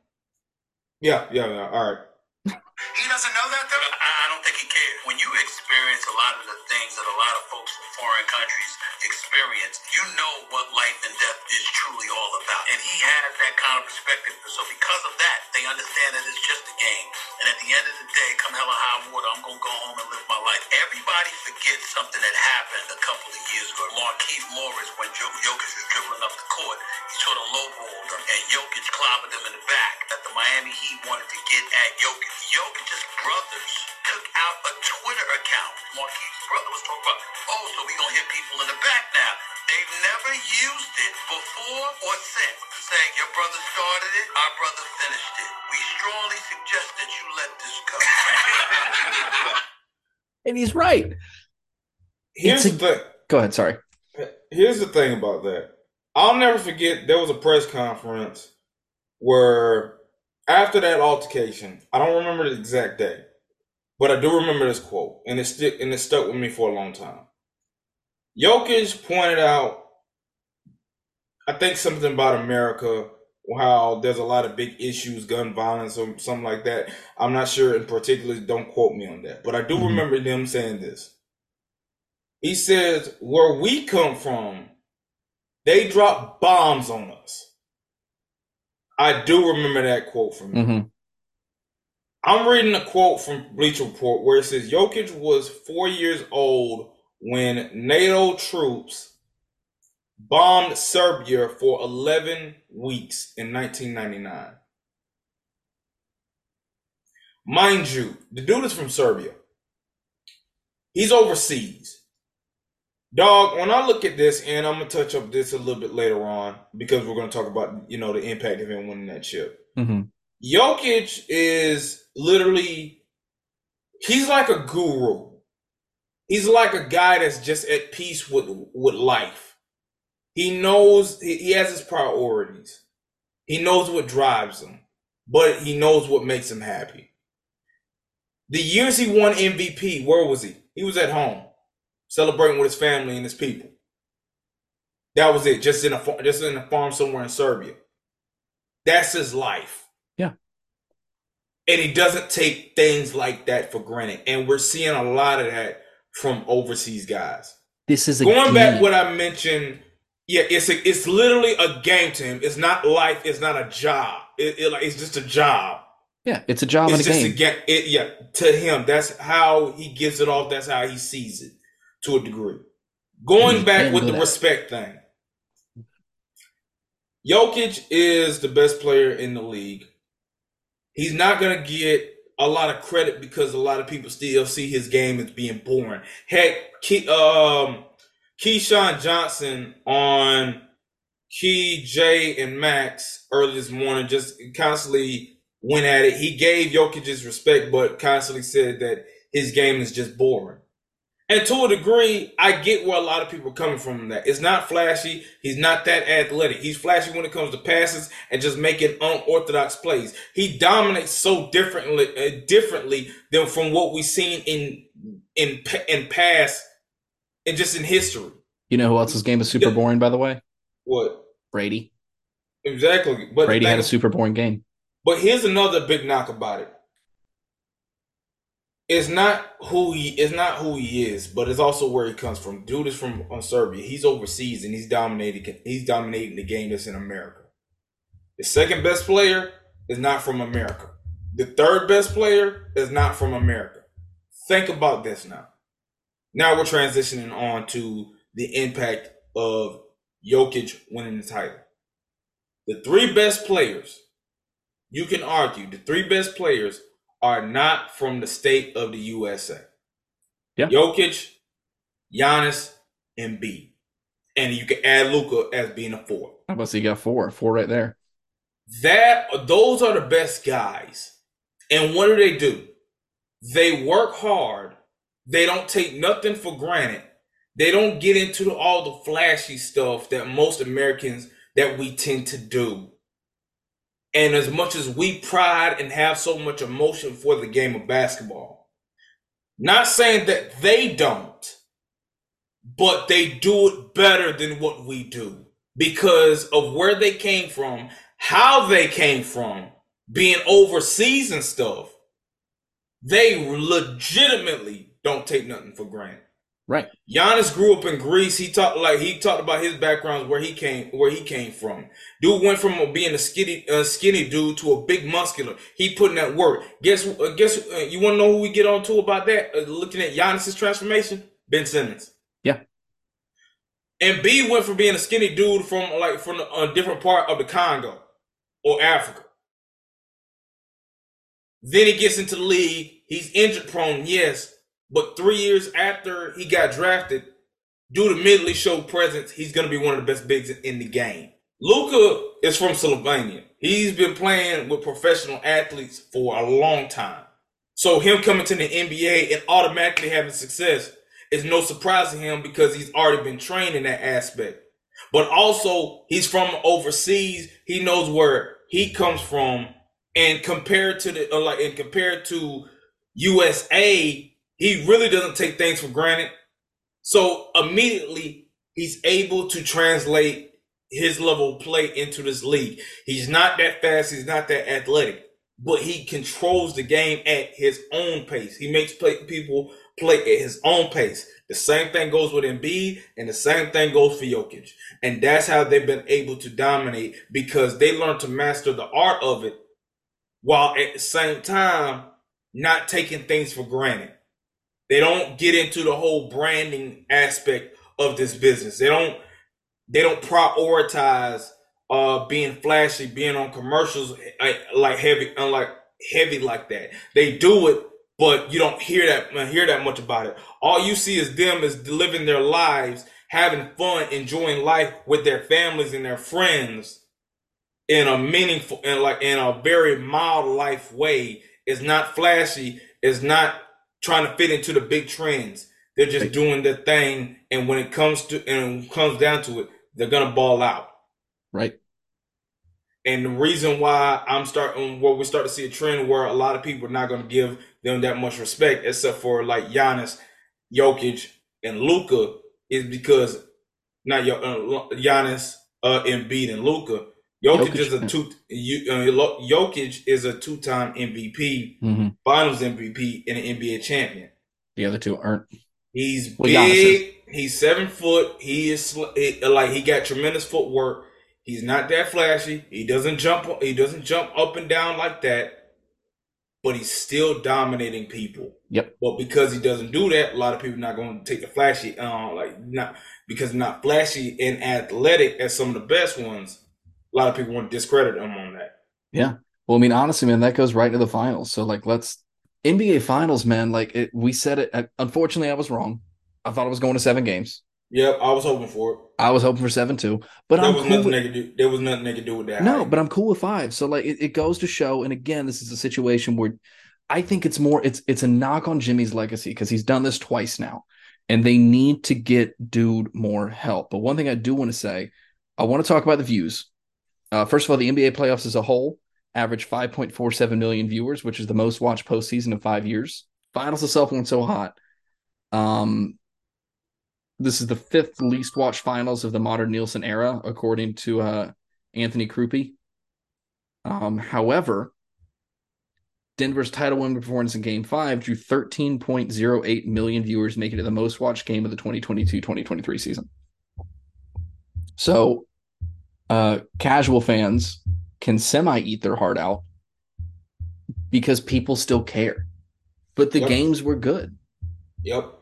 B: yeah, yeah, yeah. All right.
C: He doesn't know that though. I, I don't think he cares. When you experience a lot of the things that a lot of folks from foreign countries experience, you know what life and death is truly all about. And he has that kind of perspective. So because of that, they understand that it's just a game. And at the end of the day, come hell or high water, I'm gonna go home and live my life. Everybody forgets something that happened a couple of years ago. Markieff Morris, when Jokic was dribbling up the court, he sort of lowballed him, and Jokic clobbered him in the back. That the Miami Heat wanted to get at Jokic. Jokic's brothers took out a Twitter account. Markieff's brother was talking about, oh, so we gonna hit people in the back now. They've never used it before or since. Saying your brother started it, our brother finished it. We strongly suggest that you let this go. <laughs>
A: and he's right.
B: Here's it's the thing.
A: Go ahead. Sorry.
B: Here's the thing about that. I'll never forget. There was a press conference where after that altercation, I don't remember the exact day, but I do remember this quote, and it stick and it stuck with me for a long time. Jokic pointed out, I think something about America, how there's a lot of big issues, gun violence or something like that. I'm not sure in particular. Don't quote me on that, but I do mm-hmm. remember them saying this. He says, "Where we come from, they drop bombs on us." I do remember that quote from. Mm-hmm. I'm reading a quote from Bleacher Report where it says Jokic was four years old when NATO troops bombed Serbia for 11 weeks in 1999. Mind you, the dude is from Serbia. He's overseas. Dog, when I look at this, and I'm gonna touch up this a little bit later on because we're gonna talk about you know the impact of him winning that chip.
A: Mm-hmm.
B: Jokic is literally he's like a guru. He's like a guy that's just at peace with with life. He knows he has his priorities. He knows what drives him, but he knows what makes him happy. The years he won MVP, where was he? He was at home celebrating with his family and his people. That was it. Just in a just in a farm somewhere in Serbia. That's his life. And he doesn't take things like that for granted. And we're seeing a lot of that from overseas guys.
A: This is
B: going game. back what I mentioned. Yeah, it's a, it's literally a game to him. It's not life. It's not a job. It, it, it's just a job.
A: Yeah, it's a job it's and a game.
B: A, it, yeah, to him, that's how he gives it off. That's how he sees it to a degree. Going back with the that. respect thing. Jokic is the best player in the league. He's not going to get a lot of credit because a lot of people still see his game as being boring. Heck, Key, um, Keyshawn Johnson on Key, Jay, and Max early this morning just constantly went at it. He gave Jokic his respect, but constantly said that his game is just boring. And to a degree, I get where a lot of people are coming from that. It's not flashy. He's not that athletic. He's flashy when it comes to passes and just making unorthodox plays. He dominates so differently, uh, differently than from what we've seen in in in past and just in history.
A: You know who else's game is super boring, by the way?
B: What?
A: Brady.
B: Exactly.
A: But Brady had a super boring game.
B: But here's another big knock about it it's not who he is not who he is, but it's also where he comes from. Dude is from on Serbia. He's overseas and he's dominating he's dominating the game that's in America. The second best player is not from America. The third best player is not from America. Think about this now. Now we're transitioning on to the impact of Jokic winning the title. The three best players, you can argue, the three best players are not from the state of the USA. Yeah. Jokic, Giannis, Embiid. And you can add Luka as being a four.
A: How about you got four? Four right there.
B: That those are the best guys. And what do they do? They work hard. They don't take nothing for granted. They don't get into all the flashy stuff that most Americans that we tend to do. And as much as we pride and have so much emotion for the game of basketball, not saying that they don't, but they do it better than what we do because of where they came from, how they came from, being overseas and stuff. They legitimately don't take nothing for granted.
A: Right.
B: Giannis grew up in Greece. He talked like he talked about his backgrounds where he came where he came from. Dude went from being a skinny skinny dude to a big muscular. He put in that work. Guess uh, guess uh, you want to know who we get on to about that? Uh, looking at Giannis's transformation, Ben Simmons.
A: Yeah.
B: Embiid went from being a skinny dude from like from a different part of the Congo or Africa. Then he gets into the league. He's injured prone, yes, but three years after he got drafted, due to mentally show presence, he's going to be one of the best bigs in the game. Luka is from Slovenia. He's been playing with professional athletes for a long time. So him coming to the NBA and automatically having success is no surprise to him because he's already been trained in that aspect. But also he's from overseas. He knows where he comes from and compared to the uh, like and compared to USA, he really doesn't take things for granted. So immediately he's able to translate his level of play into this league. He's not that fast, he's not that athletic, but he controls the game at his own pace. He makes play, people play at his own pace. The same thing goes with Embiid, and the same thing goes for Jokic. And that's how they've been able to dominate because they learned to master the art of it while at the same time not taking things for granted. They don't get into the whole branding aspect of this business. They don't they don't prioritize uh being flashy, being on commercials uh, like heavy uh, unlike heavy like that. They do it, but you don't hear that uh, hear that much about it. All you see is them is living their lives, having fun, enjoying life with their families and their friends in a meaningful and like in a very mild life way. It's not flashy. It's not trying to fit into the big trends. They're just doing their thing, and when it comes to and comes down to it, they're gonna ball out.
A: Right.
B: And the reason why I'm starting, where we start to see a trend where a lot of people are not going to give them that much respect, except for like Giannis, Jokic, and Luka, is because not uh, Giannis, uh, Embiid, and Luka. Jokic, Jokic is a two. Uh, Jokic is a two-time MVP, mm-hmm. Finals MVP, and an NBA champion.
A: The other two aren't.
B: He's well, big. He's seven foot. He is like he got tremendous footwork. He's not that flashy. He doesn't jump. He doesn't jump up and down like that. but he's still dominating people.
A: Yep.
B: But because he doesn't do that, a lot of people not going to take the flashy, uh, like not because not flashy and athletic as some of the best ones. A lot of people want to discredit him on that.
A: Yeah. Well, I mean, honestly, man, that goes right into the finals. So, like, let's NBA Finals, man. Like, it, we said it. Unfortunately, I was wrong. I thought it was going to seven games.
B: Yep, I was hoping for it.
A: I was hoping for seven too, but
B: there
A: I'm
B: was
A: cool
B: nothing
A: with,
B: they could do. There was nothing they could do with that.
A: no, but I'm cool with five. So like it, it goes to show, and again, this is a situation where I think it's more it's it's a knock on Jimmy's legacy because he's done this twice now, and they need to get dude more help. But one thing I do want to say, I want to talk about the views. Uh, first of all, the NBA playoffs as a whole average 5.47 million viewers, which is the most watched postseason in five years. Finals itself went so hot. Um, this is the fifth least watched finals of the modern Nielsen era, according to uh, Anthony Crupi. Um, however, Denver's title win performance in Game Five drew 13.08 million viewers, making it the most watched game of the 2022-2023 season. So, uh, casual fans can semi eat their heart out because people still care, but the
B: Yep.
A: games were good.
B: Yep.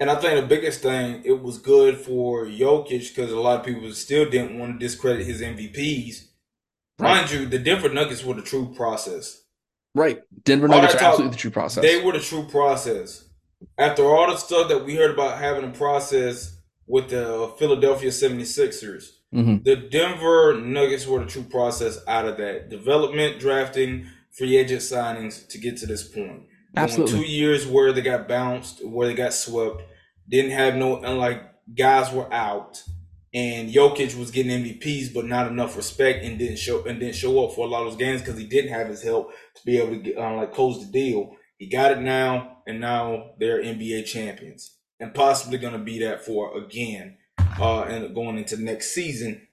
B: And I think the biggest thing, it was good for Jokic because a lot of people still didn't want to discredit his MVPs.
A: Right.
B: Mind you, the Denver Nuggets were the true process.
A: Right, Denver Nuggets are absolutely the true process.
B: They were the true process. After all the stuff that we heard about having a process with the Philadelphia 76ers,
A: Mhm.
B: the Denver Nuggets were the true process out of that. Development, drafting, free agent signings to get to this point. Going
A: Absolutely.
B: two years where they got bounced, where they got swept, didn't have no, and like guys were out, and Jokic was getting MVPs, but not enough respect, and didn't show and didn't show up for a lot of those games because he didn't have his help to be able to get, uh, like close the deal. He got it now, and now they're NBA champions, and possibly going to be that for again, uh, and going into next season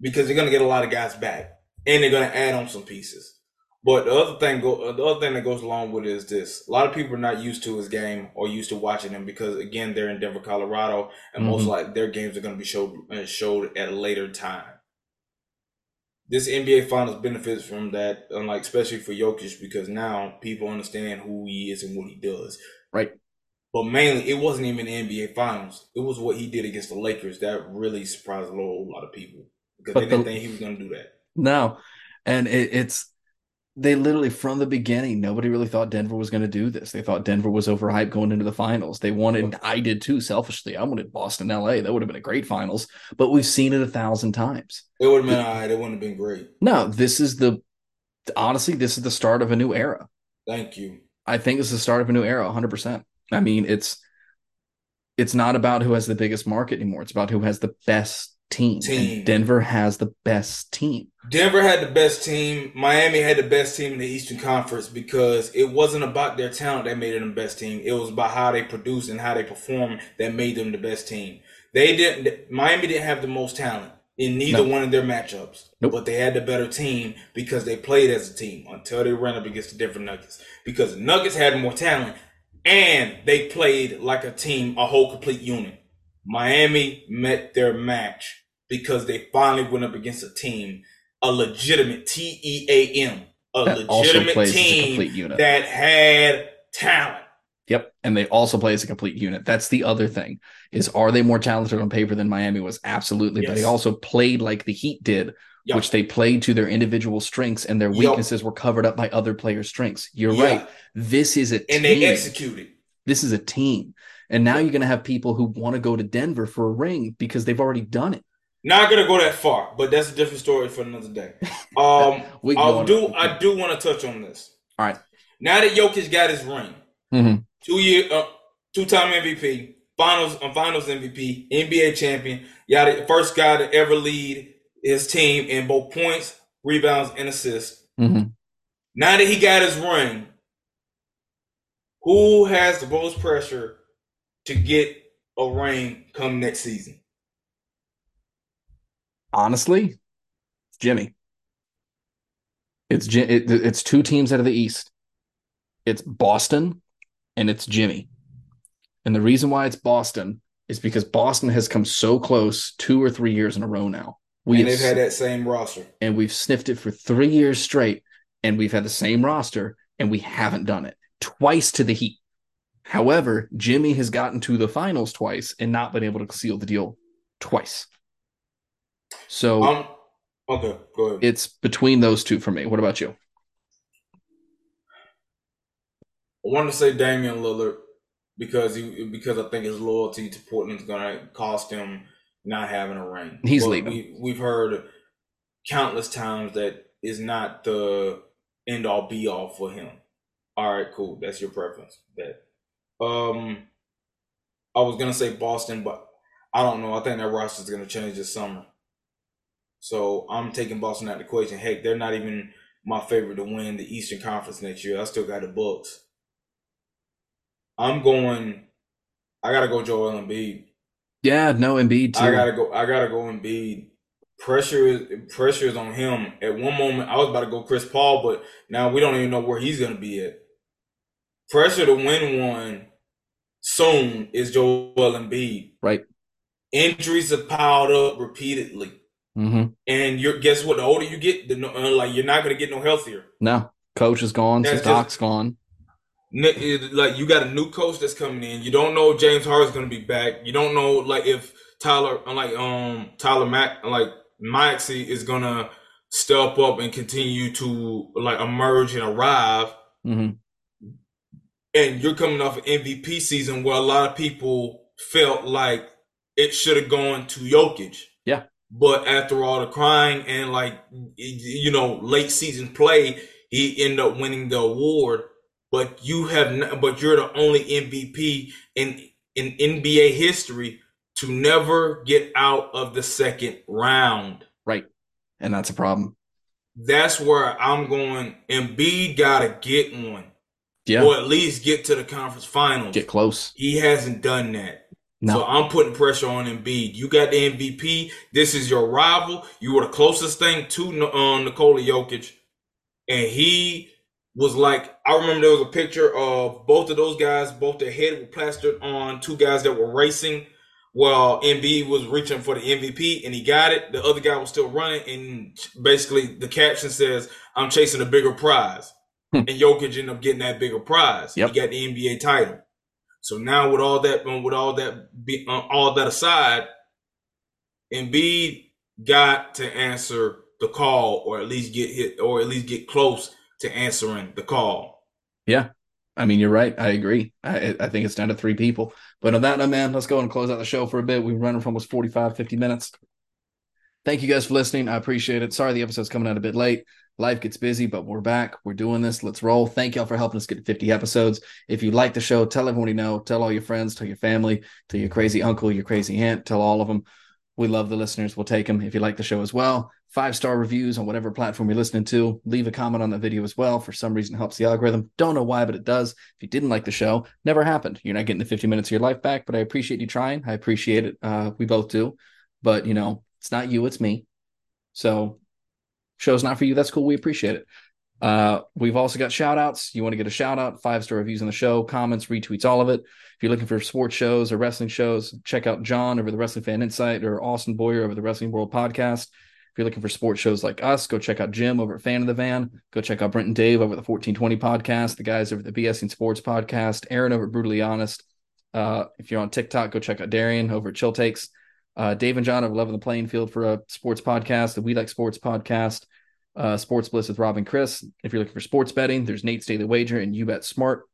B: because they're going to get a lot of guys back, and they're going to add on some pieces. But the other thing go uh, the other thing that goes along with it is this. A lot of people are not used to his game or used to watching him because again they're in Denver, Colorado, and most
A: Mhm.
B: likely their games are going to be showed uh, showed at a later time. This NBA Finals benefits from that, unlike especially for Jokic, because now people understand who he is and what he does.
A: Right.
B: But mainly, it wasn't even the NBA Finals. It was what he did against the Lakers that really surprised a whole lot of people because
A: But
B: they didn't
A: the-
B: think he was going to do that.
A: No, and it, it's they literally from the beginning nobody really thought Denver was going to do this. They thought Denver was overhyped going into the finals. They wanted I did too selfishly. I wanted Boston, L.A. That would have been a great finals, but we've seen it a thousand times.
B: It would have been all right. It wouldn't have been great.
A: No, this is the honestly this is the start of a new era.
B: Thank you.
A: I think it's the start of a new era, 100%. I mean, it's it's not about who has the biggest market anymore. It's about who has the best team. And
B: Team.
A: Denver has the best team.
B: Denver had the best team. Miami had the best team in the Eastern Conference because it wasn't about their talent that made them the best team. It was about how they produced and how they performed that made them the best team. They didn't. Miami didn't have the most talent in neither
A: No.
B: one of their matchups,
A: Nope.
B: but they had the better team because they played as a team until they ran up against the different Nuggets. Because the Nuggets had more talent and they played like a team, a whole complete unit. Miami met their match because they finally went up against a team, a legitimate T E A M, a
A: That
B: legitimate
A: a
B: team
A: complete unit.
B: that had talent.
A: Yep. And they also play as a complete unit. That's the other thing is are they more talented on paper than Miami was? Absolutely. But they also played like the Heat did,
B: Yup.
A: which they played to their individual strengths and their weaknesses were covered up by other players' strengths. You're
B: Yeah.
A: right. This is a
B: And
A: team.
B: they executed.
A: this is a team. And now you're going to have people who want to go to Denver for a ring because they've already done it.
B: Not gonna go that far, but that's a different story for another day. Um, <laughs>
A: We
B: I do. I do want to touch on this.
A: All right.
B: Now that Jokic got his ring,
A: Mhm.
B: two year, uh, two time MVP, finals, uh, finals MVP, NBA champion, yada, first guy to ever lead his team in both points, rebounds, and assists.
A: Mhm.
B: Now that he got his ring, who has the most pressure to get a ring come next season?
A: Honestly, Jimmy. It's it, it's two teams out of the East. It's Boston and it's Jimmy. And the reason why it's Boston is because Boston has come so close two or three years in a row now. We
B: and they've had that same roster.
A: and we've sniffed it for three years straight, and we've had the same roster, and we haven't done it twice to the Heat. However, Jimmy has gotten to the finals twice and not been able to seal the deal twice. So,
B: um, okay, go ahead.
A: It's between those two for me. What about you?
B: I want to say Damian Lillard because he because I think his loyalty to Portland is going to cost him not having a ring.
A: He's but leaving.
B: We, we've heard countless times that is not the end all be all for him. All right, cool. That's your preference. That um I was gonna say Boston, but I don't know. I think that roster is gonna change this summer. So I'm taking Boston out of the equation. Heck, they're not even my favorite to win the Eastern Conference next year. I still got the Bucks. I'm going. I gotta go Joel Embiid.
A: Yeah, no Embiid too.
B: I gotta go. I gotta go Embiid. Pressure is pressure is on him. At one moment, I was about to go Chris Paul, but now we don't even know where he's gonna be at. Pressure to win one soon is Joel Embiid.
A: Right.
B: Injuries have piled up repeatedly.
A: Mm-hmm.
B: And you're guess what? The older you get, the uh, like you're not gonna get no healthier.
A: No, coach is gone. That's Doc's gone.
B: Like you got a new coach that's coming in. You don't know James Harden's gonna be back. You don't know like if Tyler, like um Tyler Mack, like Maxey is gonna step up and continue to like emerge and arrive.
A: Mm-hmm
B: and you're coming off an MVP season where a lot of people felt like it should have gone to Jokic.
A: Yeah.
B: But after all the crying and like you know late season play, he ended up winning the award. But you have, not, but you're the only MVP in in NBA history to never get out of the second round.
A: Right, and that's a problem.
B: That's where I'm going. Embiid got to get one.
A: Yeah.
B: Or at least get to the conference finals.
A: Get close.
B: He hasn't done that.
A: No.
B: So I'm putting pressure on Embiid. You got the MVP. This is your rival. You were the closest thing to uh, Nikola Jokic. And he was like, I remember there was a picture of both of those guys, both their head were plastered on two guys that were racing while Embiid was reaching for the MVP and he got it. The other guy was still running. And basically the caption says, I'm chasing a bigger prize. Hmm. and Jokic ended up getting that bigger prize.
A: Yep.
B: He got the NBA title. So now with all that, with all that, uh, all that aside, Embiid got to answer the call, or at least get hit, or at least get close to answering the call.
A: Yeah, I mean, you're right. I agree. I, I think it's down to three people. But on that note, man, let's go and close out the show for a bit. We've run for almost 45, 50 minutes. Thank you guys for listening. I appreciate it. Sorry the episode's coming out a bit late life gets busy, but we're back. We're doing this. Let's roll. Thank y'all for helping us get to 50 episodes. If you like the show, tell everyone you know, tell all your friends, tell your family, tell your crazy uncle, your crazy aunt, tell all of them. We love the listeners. We'll take them if you like the show as well. Five star reviews on whatever platform you're listening to. Leave a comment on the video as well. For some reason, helps the algorithm. Don't know why, but it does. If you didn't like the show, never happened. You're not getting the 50 minutes of your life back, but I appreciate you trying. I appreciate it. Uh, we both do. But, you know, it's not you, it's me. So show's not for you, that's cool. We appreciate it. Uh, we've also got shout outs. You want to get a shout out, five star reviews on the show, comments, retweets, all of it. If you're looking for sports shows or wrestling shows, check out John over the Wrestling Fan Insight or Austin Boyer over the Wrestling World Podcast. If you're looking for sports shows like us, go check out Jim over at Fan of the Van. Go check out Brent and Dave over the 1420 podcast, the guys over the BS and Sports podcast, Aaron over Brutally Honest. Uh, if you're on TikTok, go check out Darian over at Chill Takes. Uh, Dave and John over Love in the Playing Field for a sports podcast, the We Like Sports podcast uh, Sports Bliss with Rob and Chris. If you're looking for sports betting, there's Nate's Daily Wager and You Bet Smart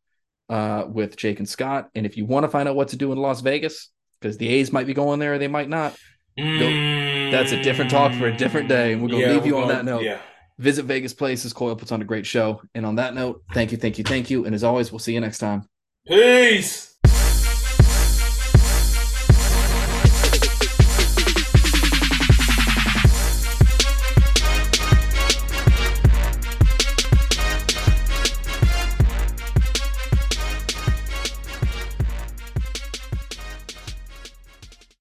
A: uh, with Jake and Scott. And if you want to find out what to do in Las Vegas, because the A's might be going there or they might not, mm, that's a different talk for a different day. And we're going to yeah, leave you on
B: going,
A: that note.
B: Yeah.
A: Visit Vegas Places. Coyle puts on a great show. And on that note, thank you, thank you, thank you. And as always, we'll see you next time.
B: Peace.